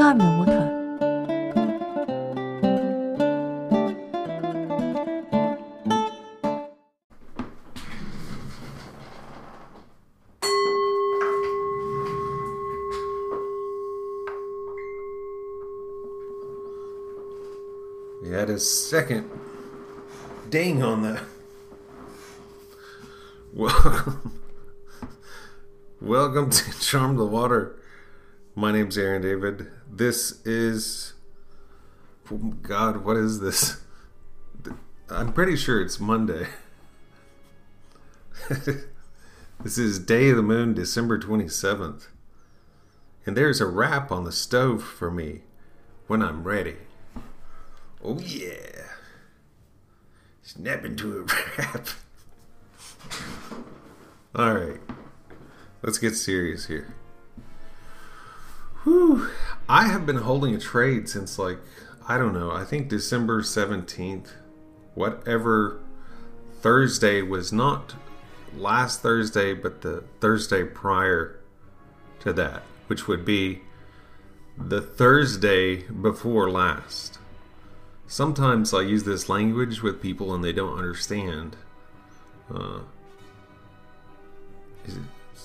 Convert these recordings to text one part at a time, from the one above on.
Charm the Water. We had a second ding on the. Welcome, welcome to Charm the Water. My name's Aaron David. This is. oh God, what is this? I'm pretty sure it's Monday. this is Day of the Moon, December 27th. And there's a wrap on the stove for me when I'm ready. Oh yeah. Snap into a wrap. Alright. Let's get serious here. Whew. I have been holding a trade since like I don't know, I think December 17th. Whatever Thursday was not last Thursday, but the Thursday prior to that, which would be the Thursday before last sometimes I use this language with people and they don't understand. Uh,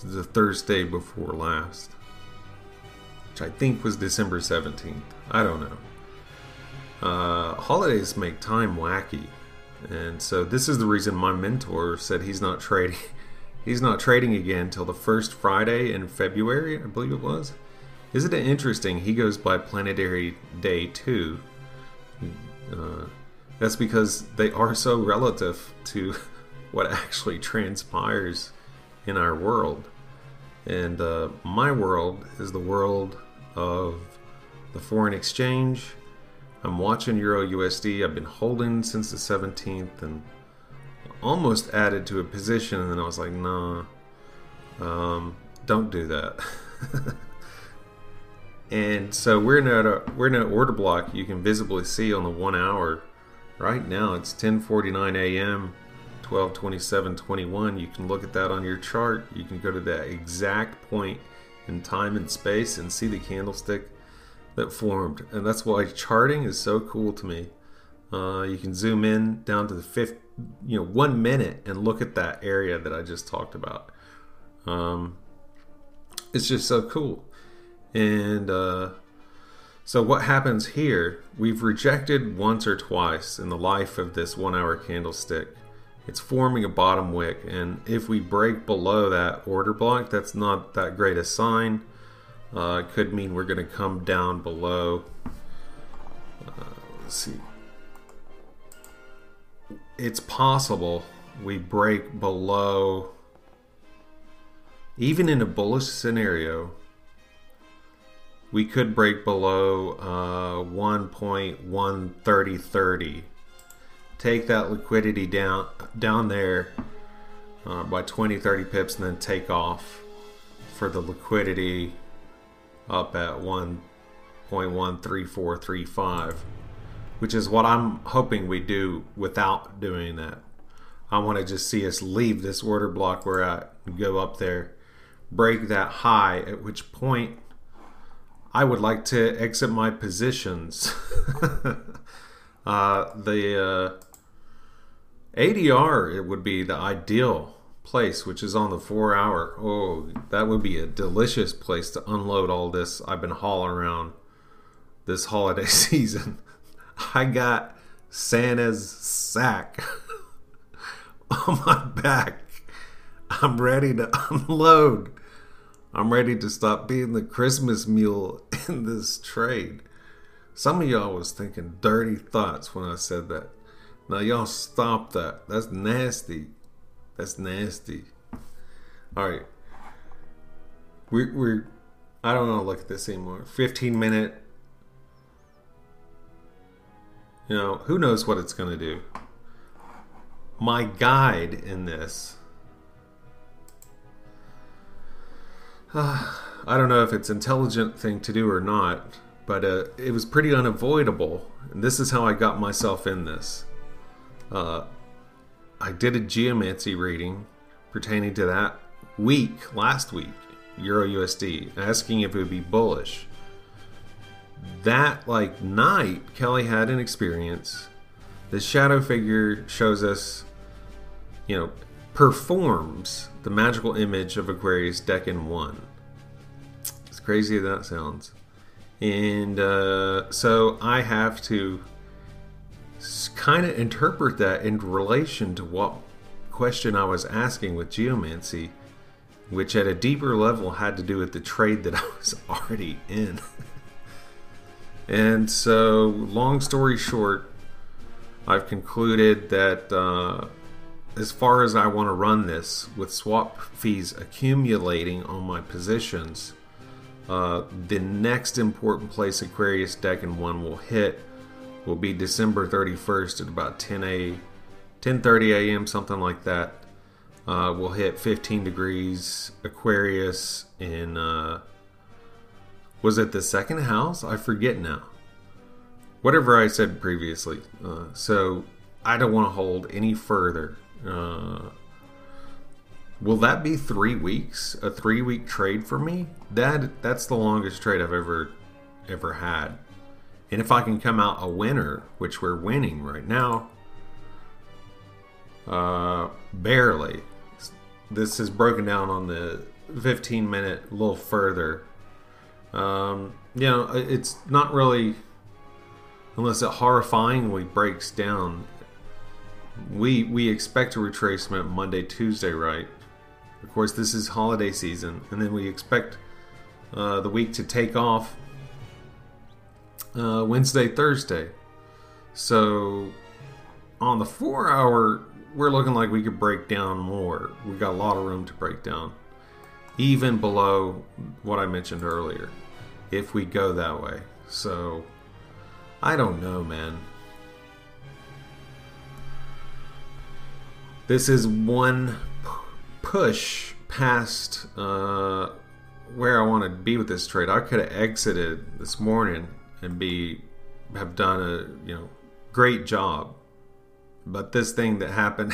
the Thursday before last, which I think was December 17th. I don't know. Uh, holidays make time wacky. And so this is the reason my mentor said he's not trading. He's not trading again till the first Friday in February, I believe it was. Isn't it interesting? He goes by Planetary Day 2. Uh, that's because they are so relative to what actually transpires in our world. And uh, my world is the world of the foreign exchange. I'm watching Euro USD. I've been holding since the 17th and almost added to a position. And then I was like, nah, um, don't do that. And so we're in a we're in an order block you can visibly see on the one hour. Right now it's 10:49 a.m. 12:27:21. You can look at that on your chart. You can go to that exact point in time and space and see the candlestick that formed. And that's why charting is so cool to me. Uh, you can zoom in down to the fifth, you know, one minute and look at that area that I just talked about. Um, it's just so cool. And uh, so, what happens here? We've rejected once or twice in the life of this one hour candlestick. It's forming a bottom wick, and if we break below that order block, that's not that great a sign. Uh, it could mean we're going to come down below. Uh, let's see. It's possible we break below, even in a bullish scenario, we could break below uh, 1.13030. Take that liquidity down down there uh, by 20, 30 pips, and then take off for the liquidity up at 1.13435, which is what I'm hoping we do without doing that. I want to just see us leave this order block we're at go up there, break that high, at which point I would like to exit my positions. uh, the uh, ADR it would be the ideal place, which is on the four hour. Oh, that would be a delicious place to unload all this I've been hauling around this holiday season. I got Santa's sack on my back. I'm ready to unload. I'm ready to stop being the Christmas mule in this trade. Some of y'all was thinking dirty thoughts when I said that. Now y'all stop that. That's nasty. That's nasty. All right. We're, we're I don't want to Look at this anymore. 15 minute. You know, who knows what it's going to do. My guide in this I don't know if it's intelligent thing to do or not, but uh, it was pretty unavoidable. And this is how I got myself in this. Uh, I did a geomancy reading pertaining to that week, last week, Euro USD, asking if it would be bullish. that like night, Kelly had an experience. The shadow figure shows us, you know, performs the magical image of Aquarius in one. As crazy as that sounds. And uh, so I have to kind of interpret that in relation to what question I was asking with geomancy, which at a deeper level had to do with the trade that I was already in. and so, long story short, I've concluded that uh, as far as I want to run this, with swap fees accumulating on my positions, uh, the next important place Aquarius decan one will hit will be December 31st at about 10 a 10:30 a.m. something like that. Uh, we'll hit 15 degrees Aquarius in uh, was it the second house? I forget now. Whatever I said previously. Uh, so I don't want to hold any further. Uh, will that be three weeks? A three week trade for me? That that's the longest trade I've ever ever had. And if I can come out a winner, which we're winning right now, uh, barely. This is broken down on the 15 minute a little further. Um, you know, it's not really, unless it horrifyingly breaks down. We we expect a retracement Monday, Tuesday, right? Of course, this is holiday season, and then we expect uh, the week to take off uh, Wednesday, Thursday. So on the four hour, we're looking like we could break down more. We've got a lot of room to break down, even below what I mentioned earlier, if we go that way. So I don't know, man. This is one push past uh, where I want to be with this trade. I could have exited this morning and be have done a you know great job. But this thing that happened,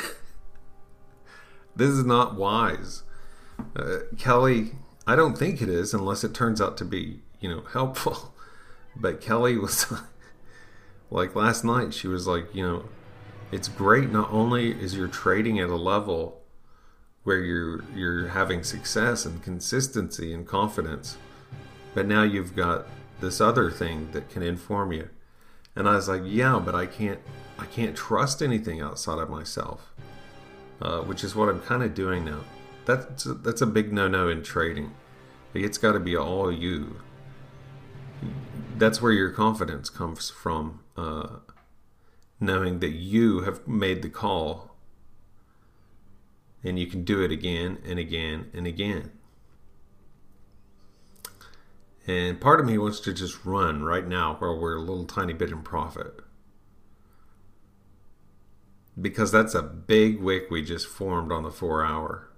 this is not wise. Uh, Kelly, I don't think it is unless it turns out to be you know helpful. But Kelly was like last night. She was like, you know, it's great. Not only is you're trading at a level where you're you're having success and consistency and confidence, but now you've got this other thing that can inform you. And I was like, yeah, but I can't I can't trust anything outside of myself, uh, which is what I'm kind of doing now. That's a, that's a big no-no in trading. It's got to be all you. That's where your confidence comes from, uh, knowing that you have made the call, and you can do it again and again and again. And part of me wants to just run right now while we're a little tiny bit in profit. Because that's a big wick we just formed on the four hour.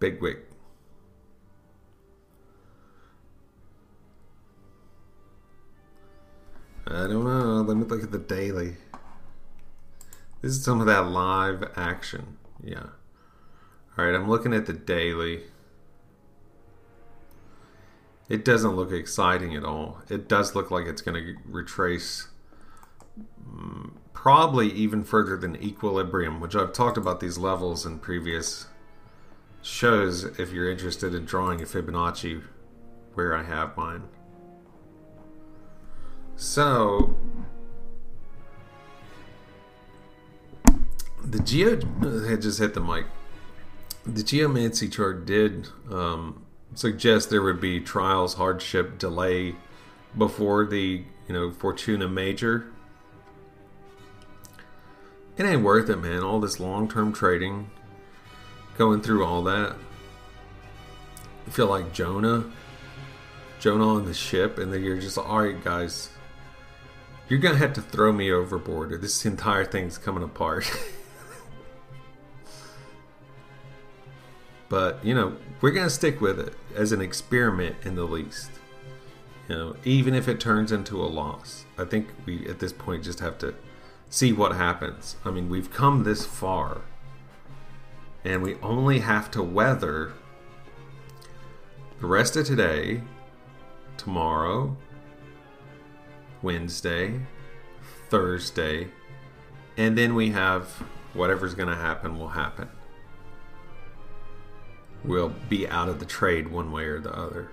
Big wick. I don't know. Let me look at the daily. This is some of that live action. Yeah. All right, I'm looking at the daily. It doesn't look exciting at all. It does look like it's going to retrace um, probably even further than equilibrium, which I've talked about these levels in previous shows if you're interested in drawing a Fibonacci where I have mine. So, the Geo had just hit the mic. The Geomancy chart did um, suggest there would be trials, hardship, delay before the you know Fortuna Major. It ain't worth it, man. All this long term trading, going through all that. You feel like Jonah, Jonah on the ship, and then you're just all right, guys. You're gonna have to throw me overboard, or this entire thing's coming apart. But, you know, we're going to stick with it as an experiment in the least. You know, even if it turns into a loss. I think we, at this point, just have to see what happens. I mean, we've come this far. And we only have to weather the rest of today, tomorrow, Wednesday, Thursday, and then we have whatever's going to happen will happen. We'll be out of the trade one way or the other.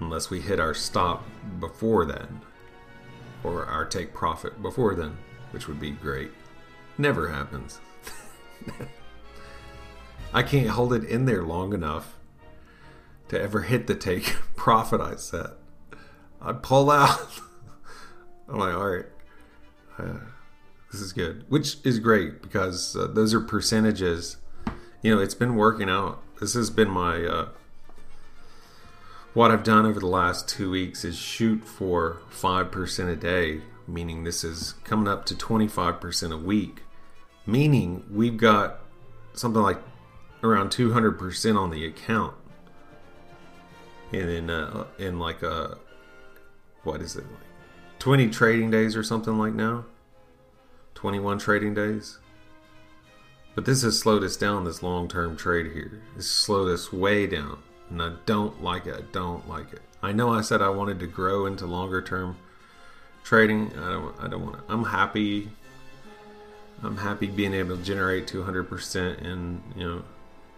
Unless we hit our stop before then, or our take profit before then, which would be great. Never happens. I can't hold it in there long enough to ever hit the take profit I set. I'd pull out. I'm like, all right, uh, this is good, which is great because uh, those are percentages. You know, it's been working out. This has been my uh, what I've done over the last two weeks is shoot for five percent a day, meaning this is coming up to twenty five percent a week, meaning we've got something like around two hundred percent on the account, and in uh, in like a what is it like 20 trading days or something like now? 21 trading days but this has slowed us down this long-term trade here. It's slowed us way down and i don't like it i don't like it. I know i said i wanted to grow into longer term trading. I don't i don't want to i'm happy i'm happy being able to generate 200% in you know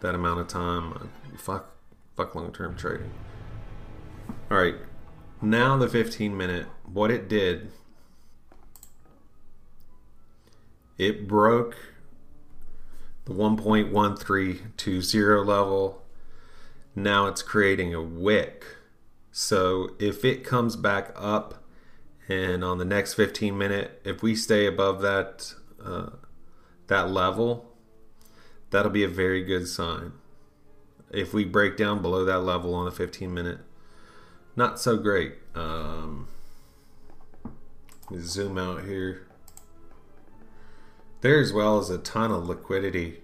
that amount of time. Fuck fuck long-term trading. All right now the 15 minute what it did it broke the 1.1320 level now it's creating a wick so if it comes back up and on the next 15 minute if we stay above that uh, that level that'll be a very good sign if we break down below that level on the 15 minute not so great. Um, zoom out here. There as well as a ton of liquidity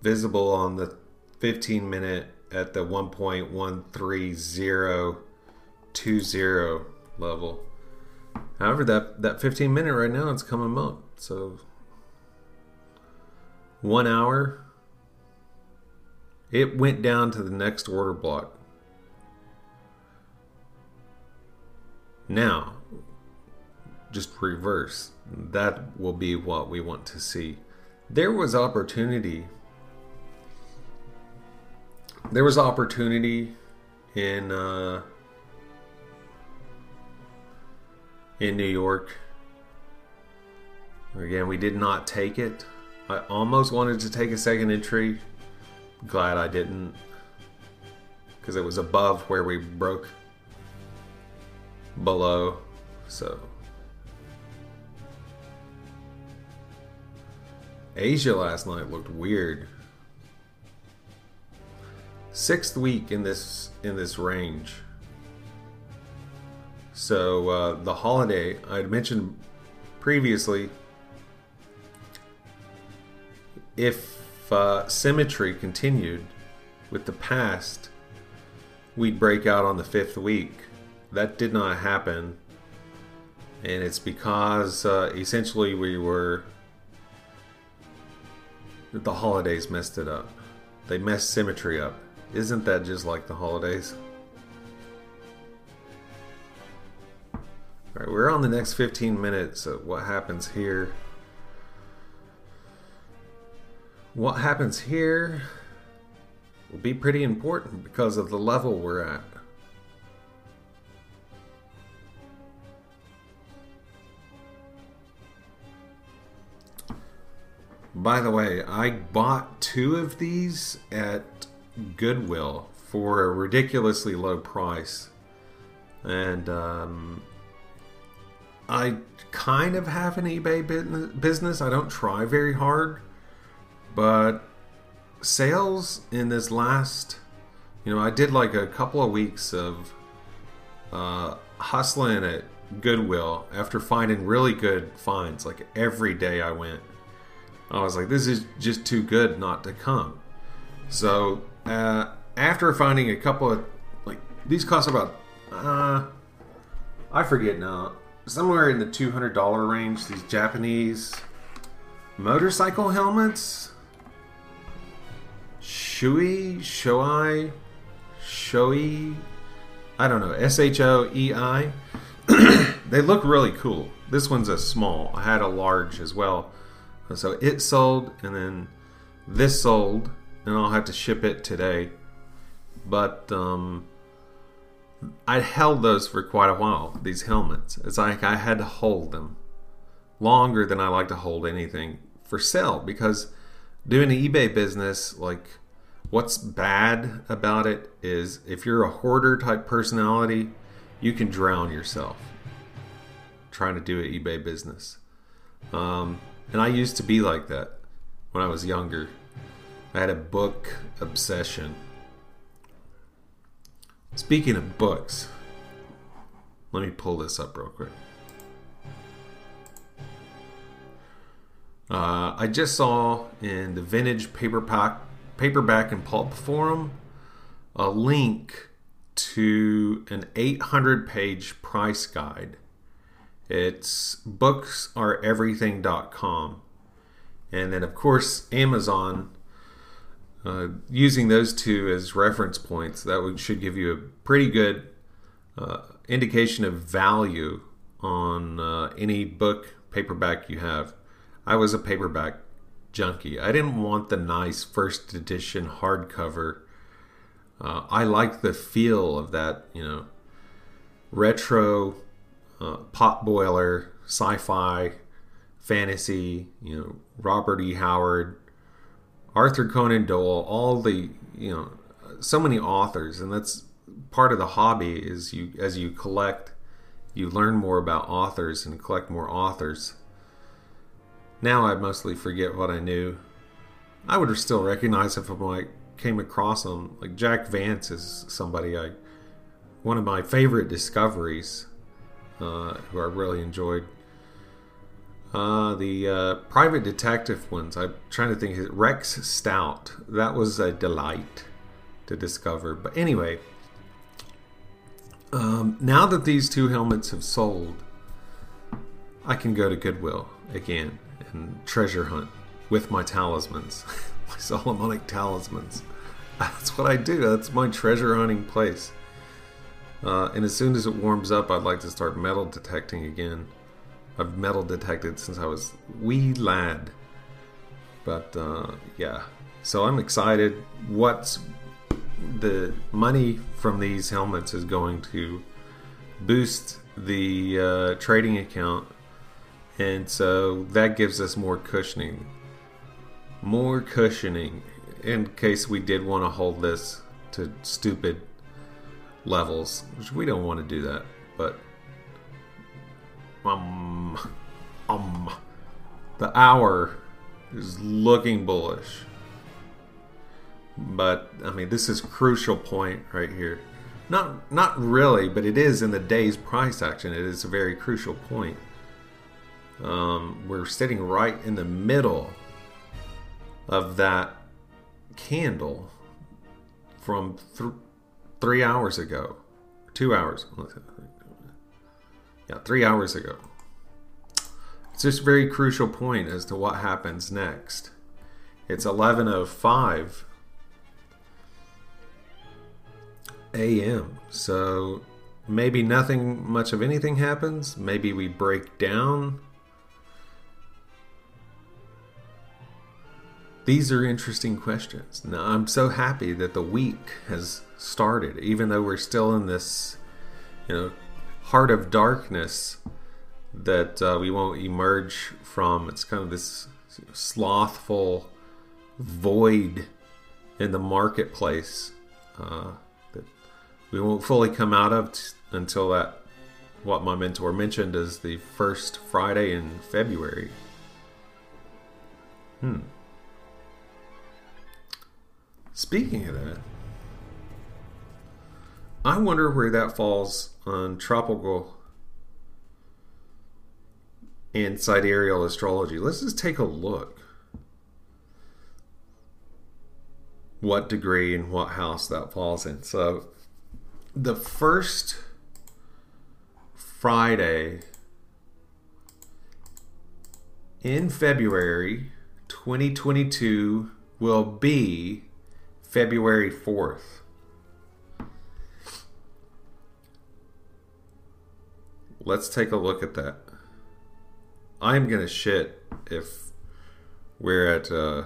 visible on the 15 minute at the 1.13020 level. However, that, that 15 minute right now it's coming up. So one hour, it went down to the next order block. Now, just reverse. That will be what we want to see. There was opportunity. There was opportunity in uh, in New York. Again, we did not take it. I almost wanted to take a second entry. Glad I didn't, because it was above where we broke below. So Asia last night looked weird. Sixth week in this in this range. So uh, the holiday I had mentioned previously. If uh, symmetry continued with the past, we'd break out on the fifth week that did not happen. And it's because uh, essentially we were. The holidays messed it up. They messed symmetry up. Isn't that just like the holidays? Alright, we're on the next 15 minutes of what happens here. What happens here will be pretty important because of the level we're at. By the way, I bought two of these at Goodwill for a ridiculously low price. And um, I kind of have an eBay business. I don't try very hard. But sales in this last, you know, I did like a couple of weeks of uh, hustling at Goodwill after finding really good finds. Like every day I went I was like, this is just too good not to come. So uh, after finding a couple of like these cost about uh, I forget now somewhere in the two hundred dollar range. These Japanese motorcycle helmets, Shui Shoei Shoei. I don't know, S H O E I. They look really cool. This one's a small. I had a large as well. So it sold, and then this sold, and I'll have to ship it today. But um, I held those for quite a while. These helmets. It's like I had to hold them longer than I like to hold anything for sale because doing an eBay business, like what's bad about it is if you're a hoarder type personality, you can drown yourself trying to do an eBay business. Um, and I used to be like that when I was younger. I had a book obsession. Speaking of books, let me pull this up real quick. Uh, I just saw in the vintage paperback, paperback and pulp forum a link to an 800 page price guide. It's booksareverything.com. And then, of course, Amazon. Uh, using those two as reference points, that would, should give you a pretty good uh, indication of value on uh, any book paperback you have. I was a paperback junkie. I didn't want the nice first edition hardcover. Uh, I like the feel of that, you know, retro uh, pot boiler, sci-fi, fantasy. You know, Robert E. Howard, Arthur Conan Doyle, all the you know, so many authors, and that's part of the hobby. Is you as you collect, you learn more about authors and collect more authors. Now I mostly forget what I knew. I would still recognize if I like, came across them. Like Jack Vance is somebody I, one of my favorite discoveries, uh, who I really enjoyed. Uh, the uh, private detective ones, I'm trying to think. Rex Stout, that was a delight to discover. But anyway, um, now that these two helmets have sold, I can go to Goodwill again and treasure hunt with my talismans, my Solomonic talismans. That's what I do. That's my treasure hunting place. Uh, and as soon as it warms up, I'd like to start metal detecting again. I've metal detected since I was wee lad. But uh, yeah, so I'm excited. What's the money from these helmets is going to boost the uh, trading account, and so that gives us more cushioning. More cushioning in case we did want to hold this to stupid levels, which we don't want to do that, but um, um, the hour is looking bullish. But I mean, this is crucial point right here. Not not really, but it is in the day's price action. It is a very crucial point. Um, we're sitting right in the middle of that candle from th- three hours ago, two hours. Yeah, three hours ago. It's just a very crucial point as to what happens next. It's 11:05 a.m. So maybe nothing much of anything happens. Maybe we break down. These are interesting questions. Now, I'm so happy that the week has started, even though we're still in this, you know, heart of darkness that uh, we won't emerge from. It's kind of this slothful void in the marketplace uh, that we won't fully come out of t- until that what my mentor mentioned is the first Friday in February. Hmm. Speaking of that, I wonder where that falls on tropical and sidereal astrology. Let's just take a look. What degree and what house that falls in. So, the first Friday in February 2022 will be February 4th. Let's take a look at that. I'm gonna shit if we're at uh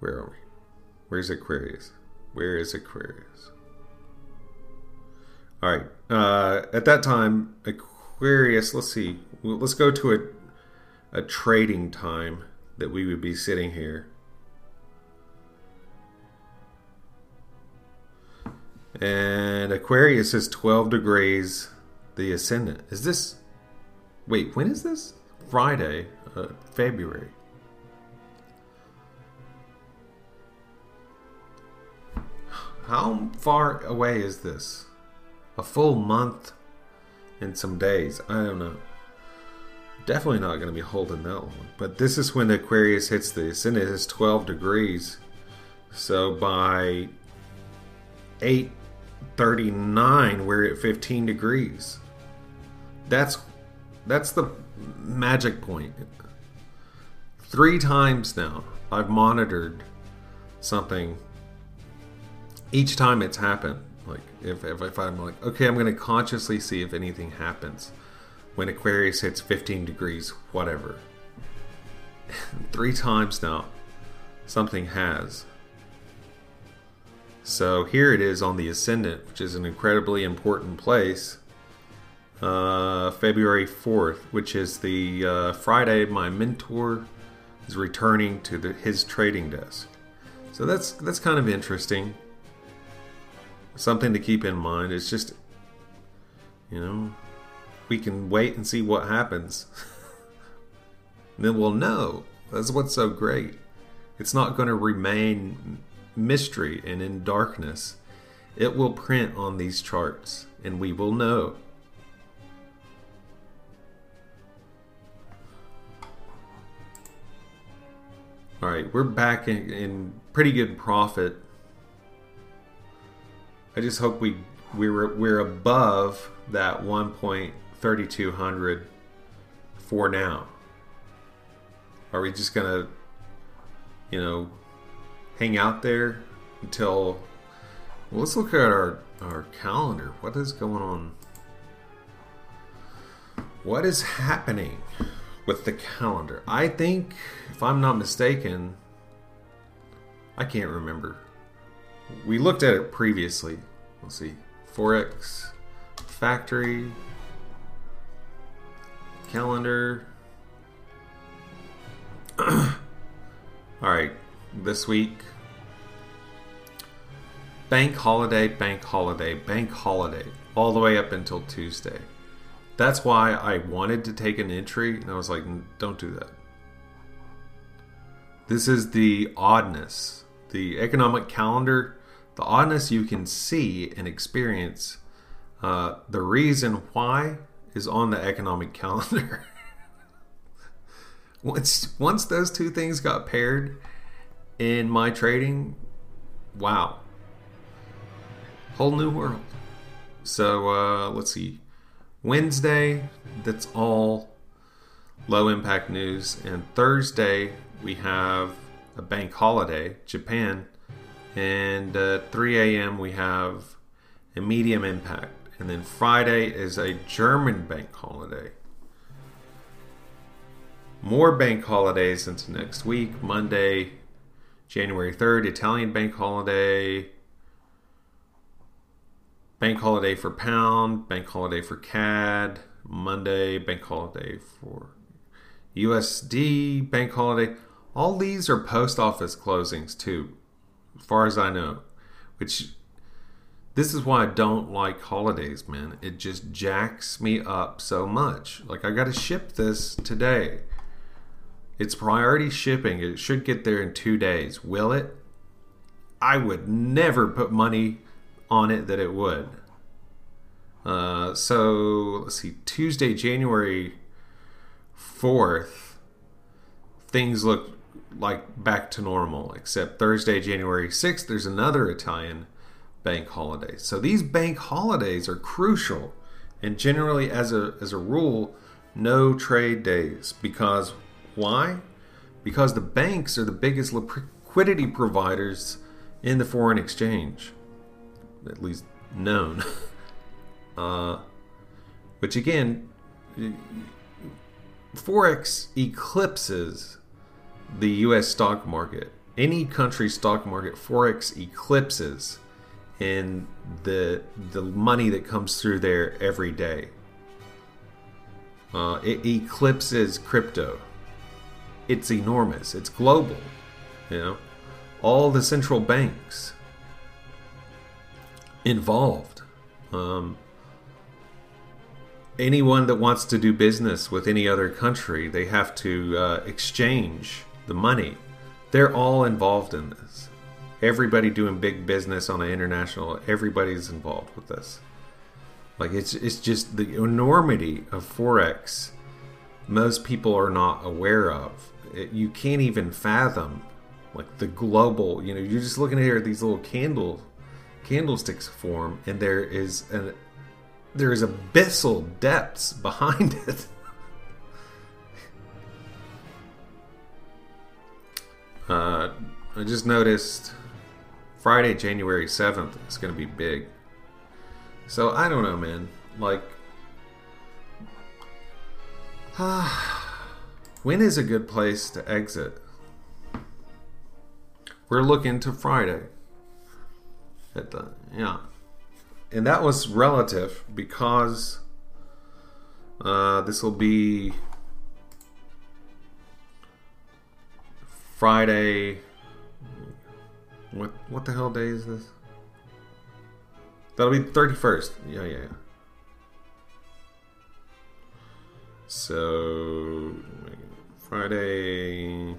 where are we? Where's Aquarius? Where is Aquarius? All right. Uh, at that time, Aquarius. Let's see. Let's go to a a trading time that we would be sitting here. And Aquarius is 12 degrees the ascendant. Is this. Wait, when is this? Friday, uh, February. How far away is this? A full month and some days. I don't know. Definitely not going to be holding that long. But this is when Aquarius hits the ascendant. It's 12 degrees. So by 8:39, we're at 15 degrees. That's that's the magic point. Three times now, I've monitored something each time it's happened, like if, if, if I'm like, okay, I'm going to consciously see if anything happens when Aquarius hits 15 degrees, whatever. Three times now, something has. So here it is on the Ascendant, which is an incredibly important place. Uh, February 4th, which is the uh, Friday my mentor is returning to the, his trading desk. So that's that's kind of interesting something to keep in mind. It's just, you know, we can wait and see what happens. then we'll know. That's what's so great. It's not going to remain mystery and in darkness. It will print on these charts, and we will know. All right, we're back in, in pretty good profit I just hope we we're we're above that 1.3200 for now. Are we just gonna, you know, hang out there until? Well, let's look at our our calendar. What is going on? What is happening with the calendar? I think, if I'm not mistaken, I can't remember we looked at it previously. Let's see. Forex factory calendar. All right, this week bank holiday, bank holiday, bank holiday, all the way up until Tuesday. That's why I wanted to take an entry, and I was like, don't do that. This is the oddness. The economic calendar the oddness you can see and experience. Uh, the reason why is on the economic calendar. once once those two things got paired in my trading, wow, whole new world. So uh, let's see, Wednesday that's all low impact news, and Thursday we have a bank holiday, Japan and uh, 3 a.m. we have a medium impact. And then Friday is a German bank holiday. More bank holidays into next week. Monday, January 3rd, Italian bank holiday. Bank holiday for pound, bank holiday for CAD, Monday, bank holiday for USD, bank holiday. All these are post office closings too as far as I know. Which this is why I don't like holidays, man. It just jacks me up so much. Like I got to ship this today. It's priority shipping. It should get there in 2 days. Will it? I would never put money on it that it would. Uh, so let's see, Tuesday, January 4th, things look like back to normal, except Thursday, January 6th, there's another Italian bank holiday. So these bank holidays are crucial and generally as a as a rule no trade days because why? Because the banks are the biggest liquidity providers in the foreign exchange. At least known. uh, which again, Forex eclipses the US stock market. Any country's stock market, Forex eclipses in the the money that comes through there every day. Uh, it eclipses crypto. It's enormous. It's global. You know, all the central banks involved. Um, anyone that wants to do business with any other country, they have to uh, exchange the money. They're all involved in this. Everybody doing big business on an international, everybody's involved with this. Like it's it's just the enormity of forex. Most people are not aware of. It, you can't even fathom like the global. You know, you're just looking at here these little candle candlesticks form, and there is an there is abyssal depths behind it. uh, I just noticed Friday, January 7th is going to be big. So I don't know, man. Like, when is a good place to exit? We're looking to Friday. At the, yeah and that was relative because uh, this will be Friday. What what the hell day is this? That'll be thirty first. Yeah, yeah, yeah. So Friday.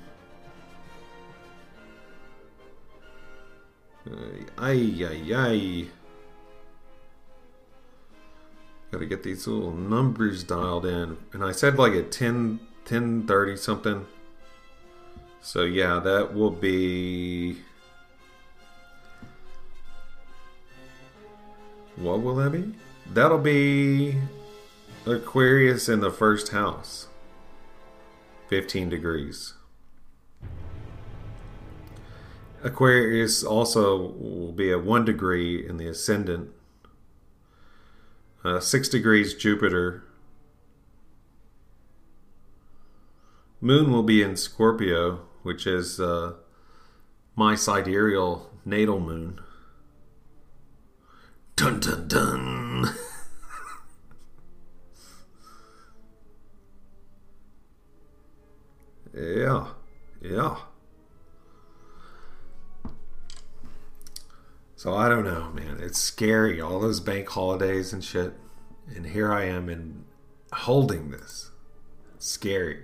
Ay, ay, ay. Gotta get these little numbers dialed in. And I said like at 10, 10 30 something. So yeah, that will be. What will that be? That'll be Aquarius in the first house. 15 degrees. Aquarius also will be at 1 degree in the ascendant uh, six degrees Jupiter. Moon will be in Scorpio, which is uh, my sidereal natal moon. Dun dun dun. yeah, yeah. So I don't know, man. It's scary. All those bank holidays and shit. And here I am in holding this. It's scary.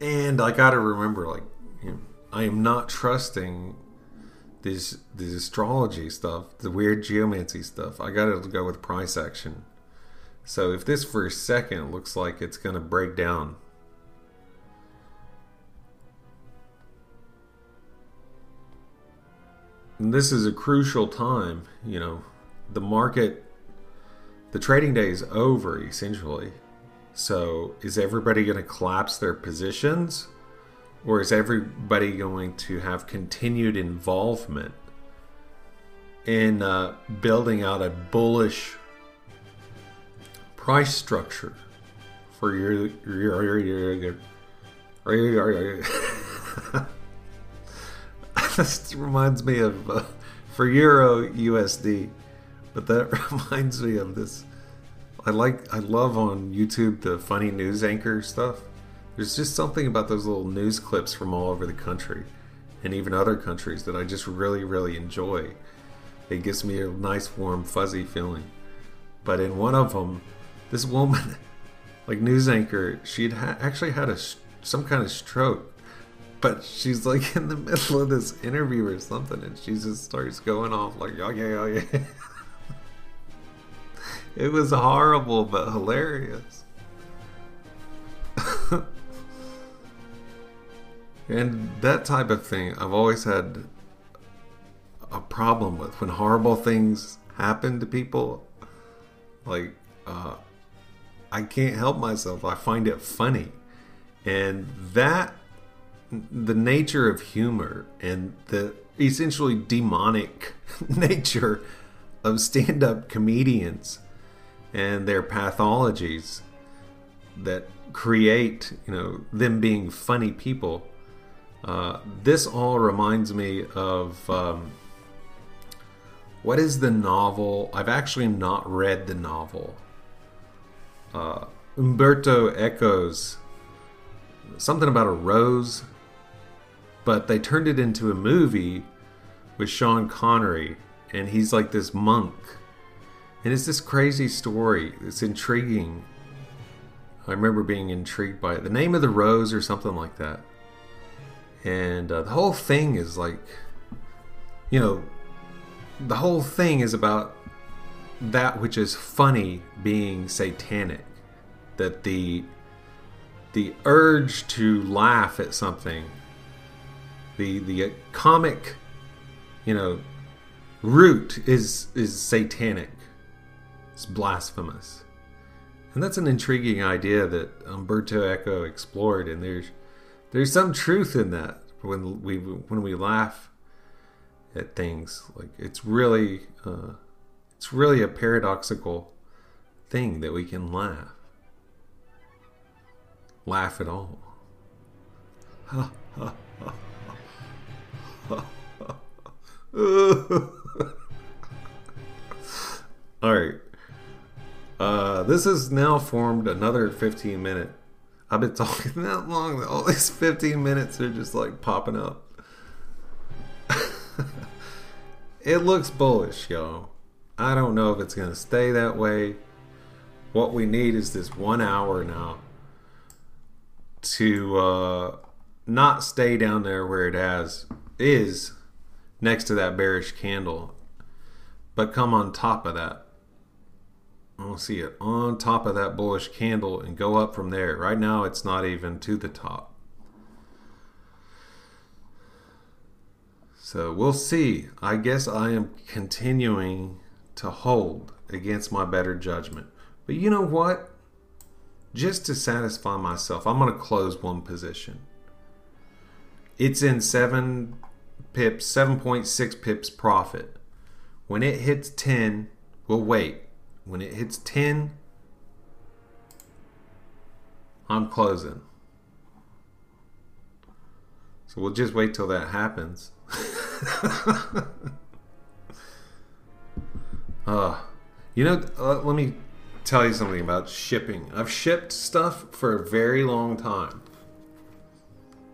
And I got to remember, like, you know, I am not trusting this this astrology stuff, the weird geomancy stuff. I got to go with price action. So if this for a second looks like it's to break down This is a crucial time. You know, the market, the trading day is over essentially. So is everybody going to collapse their positions? Or is everybody going to have continued involvement in uh, building out a bullish price structure for your your your, your, your, your, your this reminds me of uh, for Euro USD, but that reminds me of this. I like, I love on YouTube the funny news anchor stuff. There's just something about those little news clips from all over the country and even other countries that I just really, really enjoy. It gives me a nice, warm, fuzzy feeling. But in one of them, this woman, like news anchor, she'd ha- actually had a some kind of stroke but she's like in the middle of this interview or something and she just starts going off like okay okay it was horrible but hilarious. And that type of thing i've always had a problem with. When horrible things happen to people like uh, i can't help myself. I find it funny. And that the nature of humor and the essentially demonic nature of stand up comedians and their pathologies that create, you know, them being funny people. Uh, this all reminds me of um, what is the novel? I've actually not read the novel. Uh, Umberto Eco's something about a rose, but they turned it into a movie with Sean Connery, and he's like this monk. And it's this crazy story. It's intriguing. I remember being intrigued by it. The name of the rose, or something like that. And uh, the whole thing is like, you know, the whole thing is about that which is funny being satanic. That the the urge to laugh at something, the the comic, you know, root is is satanic. It's blasphemous. And that's an intriguing idea that Umberto Eco explored and there's there's some truth in that when we when we laugh at things like it's really uh, it's really a paradoxical thing that we can laugh laugh at all all right uh, this has now formed another 15 minute i've been talking that long that all these 15 minutes are just like popping up it looks bullish, y'all. I don't know if it's going to stay that way. What we need is this one hour now to uh, not stay down there where it has is next to that bearish candle, but come on top of that. I don't see it on top of that bullish candle and go up from there. Right now, it's not even to the top. So we'll see. I guess I am continuing to hold against my better judgment. But you know what? Just to satisfy myself, I'm going to close one position. It's in 7 pips, 7.6 pips profit. When it hits 10, we'll wait. When it hits 10, I'm closing. So we'll just wait till that happens. uh, you know, uh, let me tell you something about shipping. I've shipped stuff for a very long time.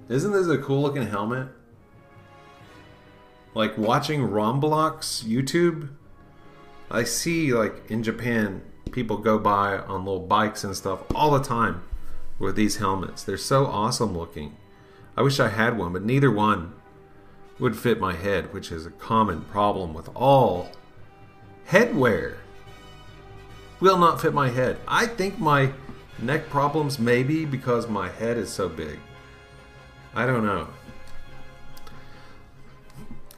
Isn't this a cool looking helmet? Like watching Roblox YouTube, I see like in Japan people go by on little bikes and stuff all the time with these helmets. They're so awesome looking. I wish I had one, but neither one would fit my head, which is a common problem with all headwear. Will not fit my head. I think my neck problems may be because my head is so big. I don't know.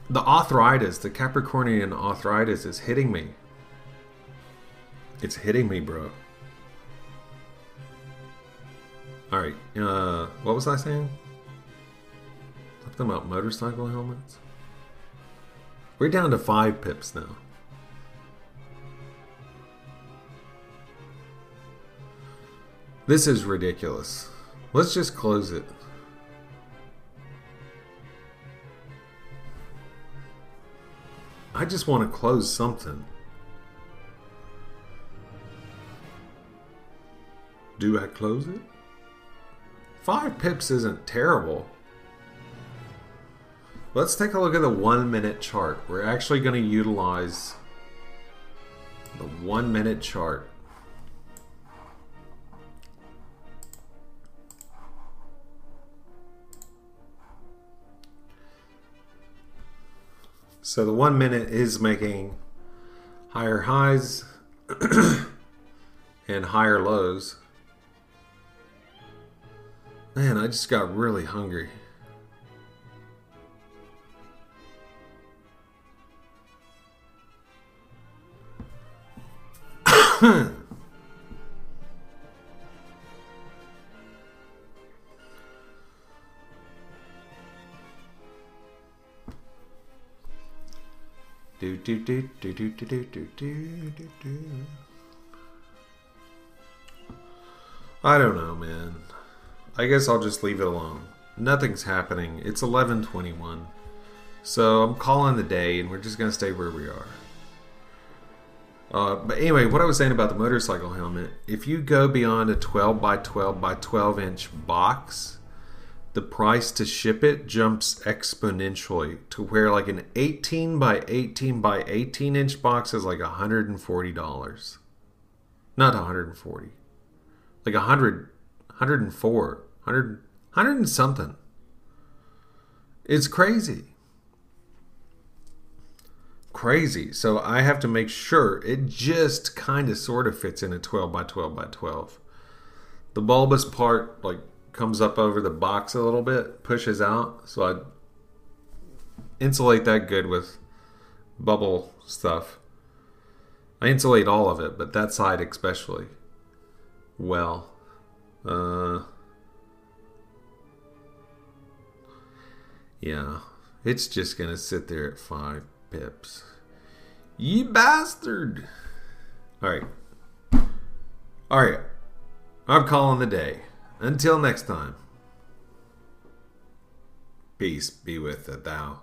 The arthritis, the Capricornian arthritis, is hitting me. It's hitting me, bro. Alright, uh, what was I saying? Something about motorcycle helmets? We're down to five pips now. This is ridiculous. Let's just close it. I just want to close something. Do I close it? Five pips isn't terrible. Let's take a look at the one minute chart. We're actually going to utilize the one minute chart. So the one minute is making higher highs and higher lows. Man, I just got really hungry. Do do do do do do do do do do. I don't know, man. I guess I'll just leave it alone. Nothing's happening. It's 11:21. So I'm calling the day and we're just going to stay where we are. Uh, but anyway, what I was saying about the motorcycle helmet, if you go beyond a 12 by 12 by 12 inch box, the price to ship it jumps exponentially to where like an 18 by 18 by 18 inch box is like $140. Not 140. Like 100 104, 100 100 and something. It's crazy. Crazy. So I have to make sure it just kind of sort of fits in a 12 by 12 by 12. The bulbous part like comes up over the box a little bit, pushes out. So I insulate that good with bubble stuff. I insulate all of it, but that side especially. Well, uh, yeah, it's just gonna sit there at five pips. Ye bastard! Alright. Alright. I'm calling the day. Until next time. Peace be with thou.